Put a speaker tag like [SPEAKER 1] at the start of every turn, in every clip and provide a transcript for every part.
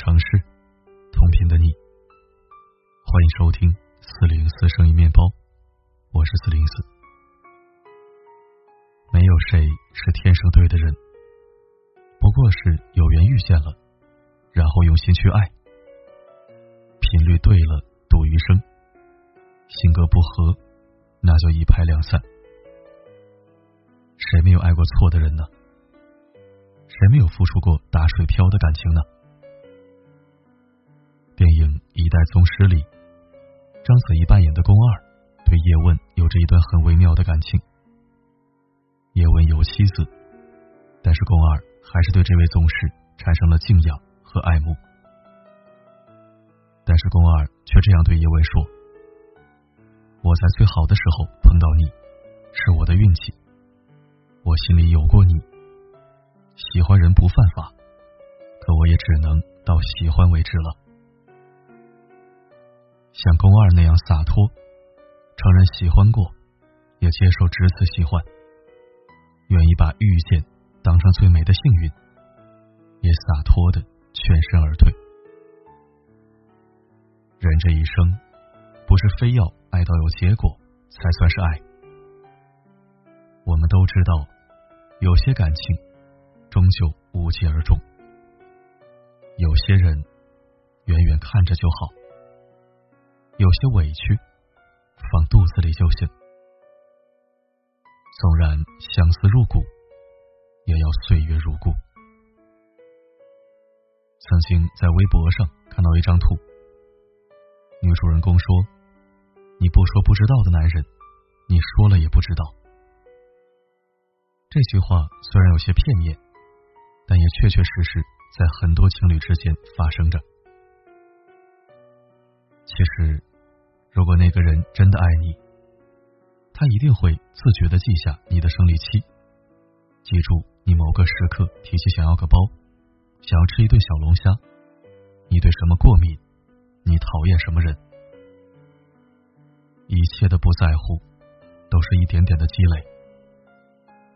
[SPEAKER 1] 城市，同频的你，欢迎收听四零四声音面包，我是四零四。没有谁是天生对的人，不过是有缘遇见了，然后用心去爱，频率对了，赌余生；性格不合，那就一拍两散。谁没有爱过错的人呢？谁没有付出过打水漂的感情呢？电影《一代宗师》里，章子怡扮演的宫二对叶问有着一段很微妙的感情。叶问有妻子，但是宫二还是对这位宗师产生了敬仰和爱慕。但是宫二却这样对叶问说：“我在最好的时候碰到你，是我的运气。我心里有过你，喜欢人不犯法，可我也只能到喜欢为止了。像宫二那样洒脱，承认喜欢过，也接受只此喜欢。”愿意把遇见当成最美的幸运，也洒脱的全身而退。人这一生，不是非要爱到有结果才算是爱。我们都知道，有些感情终究无疾而终，有些人远远看着就好，有些委屈放肚子里就行。纵然相思入骨，也要岁月如故。曾经在微博上看到一张图，女主人公说：“你不说不知道的男人，你说了也不知道。”这句话虽然有些片面，但也确确实实在很多情侣之间发生着。其实，如果那个人真的爱你，他一定会自觉的记下你的生理期，记住你某个时刻提起想要个包，想要吃一顿小龙虾，你对什么过敏，你讨厌什么人，一切的不在乎，都是一点点的积累，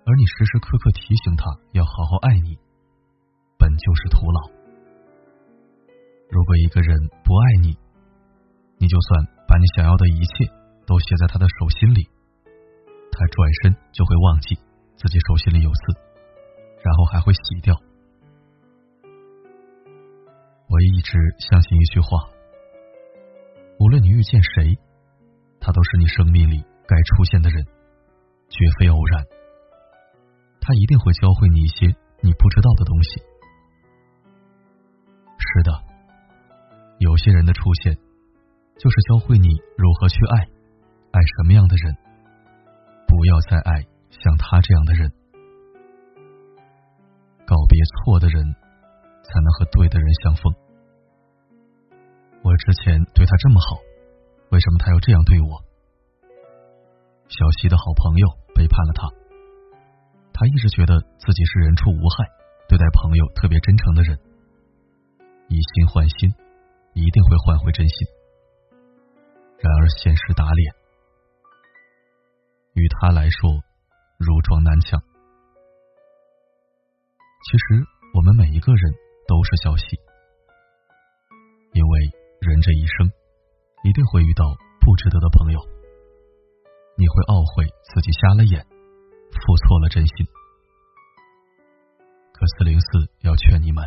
[SPEAKER 1] 而你时时刻刻提醒他要好好爱你，本就是徒劳。如果一个人不爱你，你就算把你想要的一切都写在他的手心里。他转身就会忘记自己手心里有刺，然后还会洗掉。我一直相信一句话：无论你遇见谁，他都是你生命里该出现的人，绝非偶然。他一定会教会你一些你不知道的东西。是的，有些人的出现，就是教会你如何去爱，爱什么样的人。不要再爱像他这样的人，告别错的人，才能和对的人相逢。我之前对他这么好，为什么他要这样对我？小西的好朋友背叛了他，他一直觉得自己是人畜无害，对待朋友特别真诚的人，以心换心，一定会换回真心。然而现实打脸。于他来说，如撞南墙。其实，我们每一个人都是小溪，因为人这一生一定会遇到不值得的朋友，你会懊悔自己瞎了眼，付错了真心。可四零四要劝你们，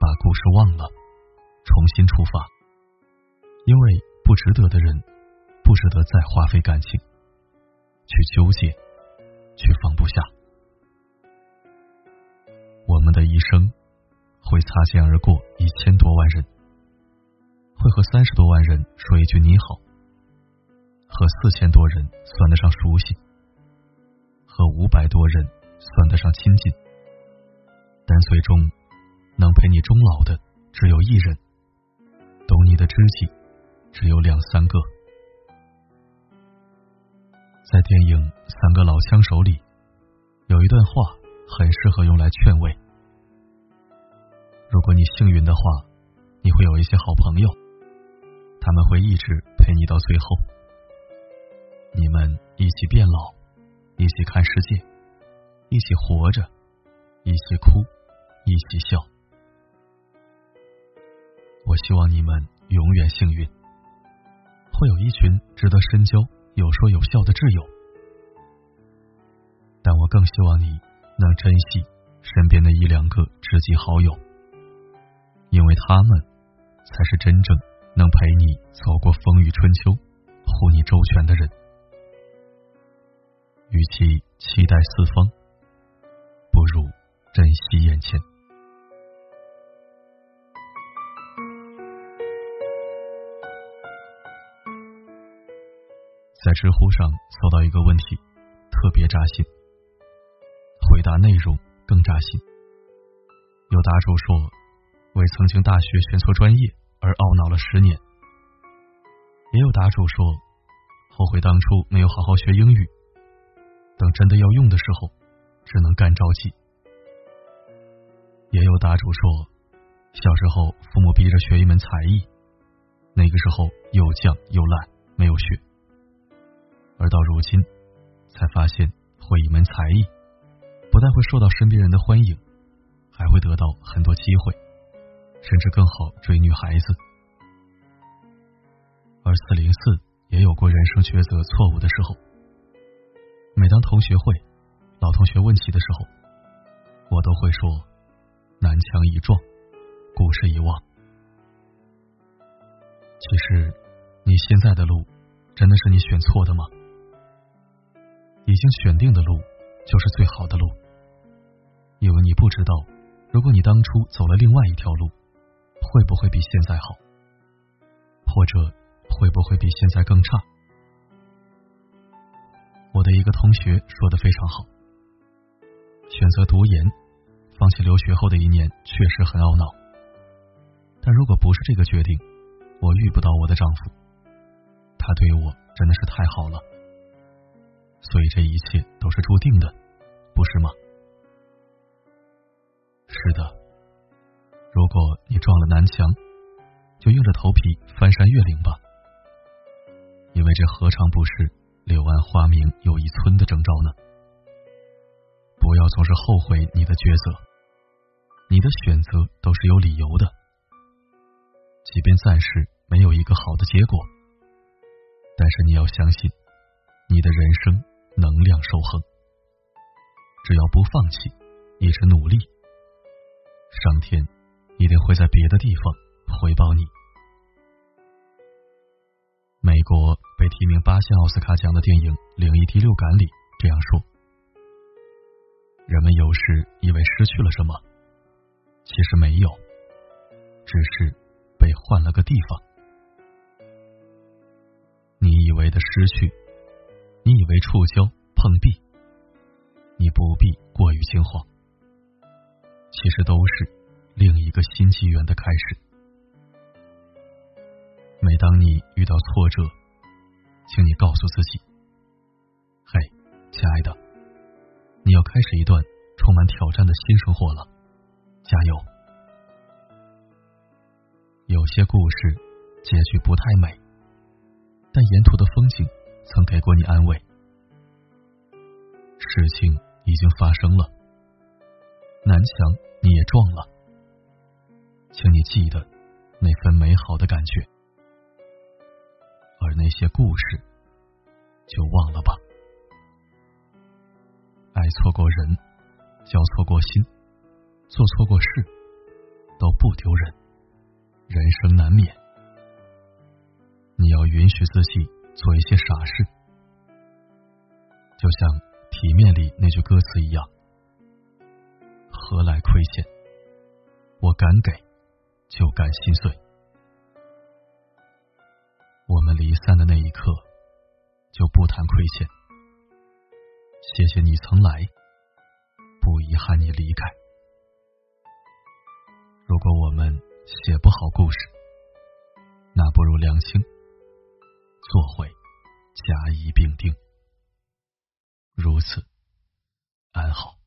[SPEAKER 1] 把故事忘了，重新出发，因为不值得的人，不值得再花费感情。去纠结，去放不下。我们的一生会擦肩而过一千多万人，会和三十多万人说一句你好，和四千多人算得上熟悉，和五百多人算得上亲近，但最终能陪你终老的只有一人，懂你的知己只有两三个。在电影《三个老枪手》里，有一段话很适合用来劝慰。如果你幸运的话，你会有一些好朋友，他们会一直陪你到最后。你们一起变老，一起看世界，一起活着，一起哭，一起笑。我希望你们永远幸运，会有一群值得深交、有说有笑的挚友。但我更希望你能珍惜身边的一两个知己好友，因为他们才是真正能陪你走过风雨春秋、护你周全的人。与其期待四方，不如珍惜眼前。在知乎上搜到一个问题，特别扎心。回答内容更扎心。有答主说，为曾经大学选错专业而懊恼了十年；也有答主说，后悔当初没有好好学英语，等真的要用的时候，只能干着急。也有答主说，小时候父母逼着学一门才艺，那个时候又犟又懒，没有学，而到如今才发现会一门才艺。不但会受到身边人的欢迎，还会得到很多机会，甚至更好追女孩子。而四零四也有过人生抉择错误的时候。每当同学会、老同学问起的时候，我都会说：“南墙已撞，故事已忘。”其实，你现在的路真的是你选错的吗？已经选定的路就是最好的路。因为你不知道，如果你当初走了另外一条路，会不会比现在好，或者会不会比现在更差？我的一个同学说的非常好，选择读研，放弃留学后的一年确实很懊恼，但如果不是这个决定，我遇不到我的丈夫，他对我真的是太好了，所以这一切都是注定的，不是吗？是的，如果你撞了南墙，就硬着头皮翻山越岭吧，因为这何尝不是柳暗花明又一村的征兆呢？不要总是后悔你的抉择，你的选择都是有理由的。即便暂时没有一个好的结果，但是你要相信，你的人生能量守恒。只要不放弃，一直努力。上天一定会在别的地方回报你。美国被提名八项奥斯卡奖的电影《灵异第六感》里这样说：“人们有时以为失去了什么，其实没有，只是被换了个地方。你以为的失去，为触礁碰壁，你不必过于惊慌。”其实都是另一个新纪元的开始。每当你遇到挫折，请你告诉自己：“嘿，亲爱的，你要开始一段充满挑战的新生活了，加油！”有些故事结局不太美，但沿途的风景曾给过你安慰。事情已经发生了。南墙你也撞了，请你记得那份美好的感觉，而那些故事就忘了吧。爱错过人，交错过心，做错过事，都不丢人。人生难免，你要允许自己做一些傻事，就像《体面》里那句歌词一样。何来亏欠？我敢给，就敢心碎。我们离散的那一刻，就不谈亏欠。谢谢你曾来，不遗憾你离开。如果我们写不好故事，那不如良心，做回甲乙丙丁，如此安好。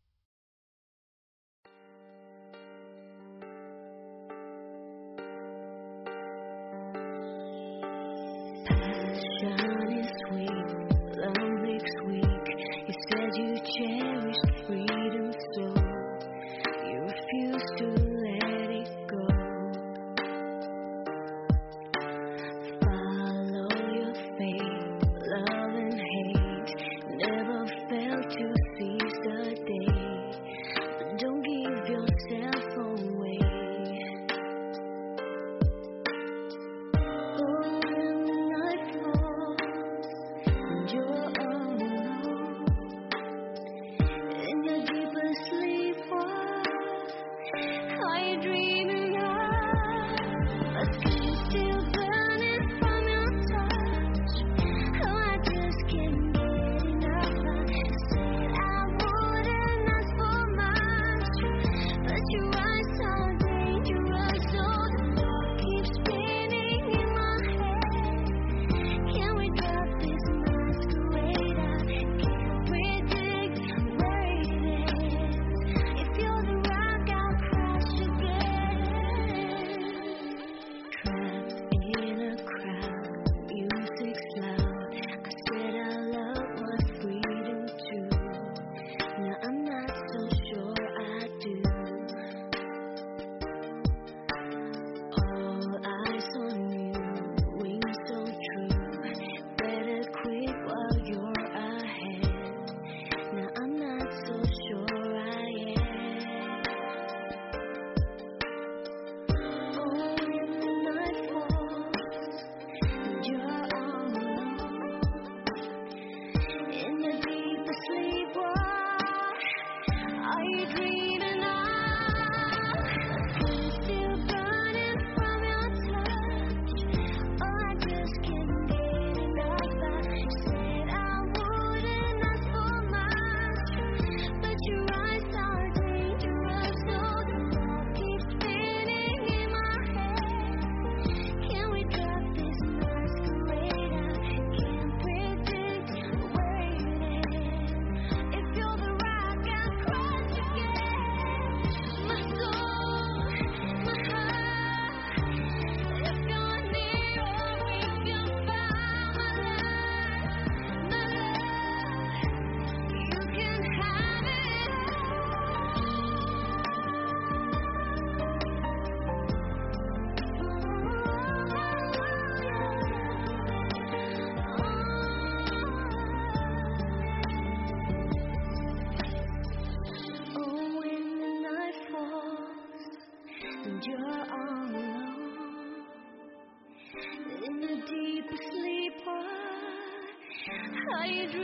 [SPEAKER 2] I drew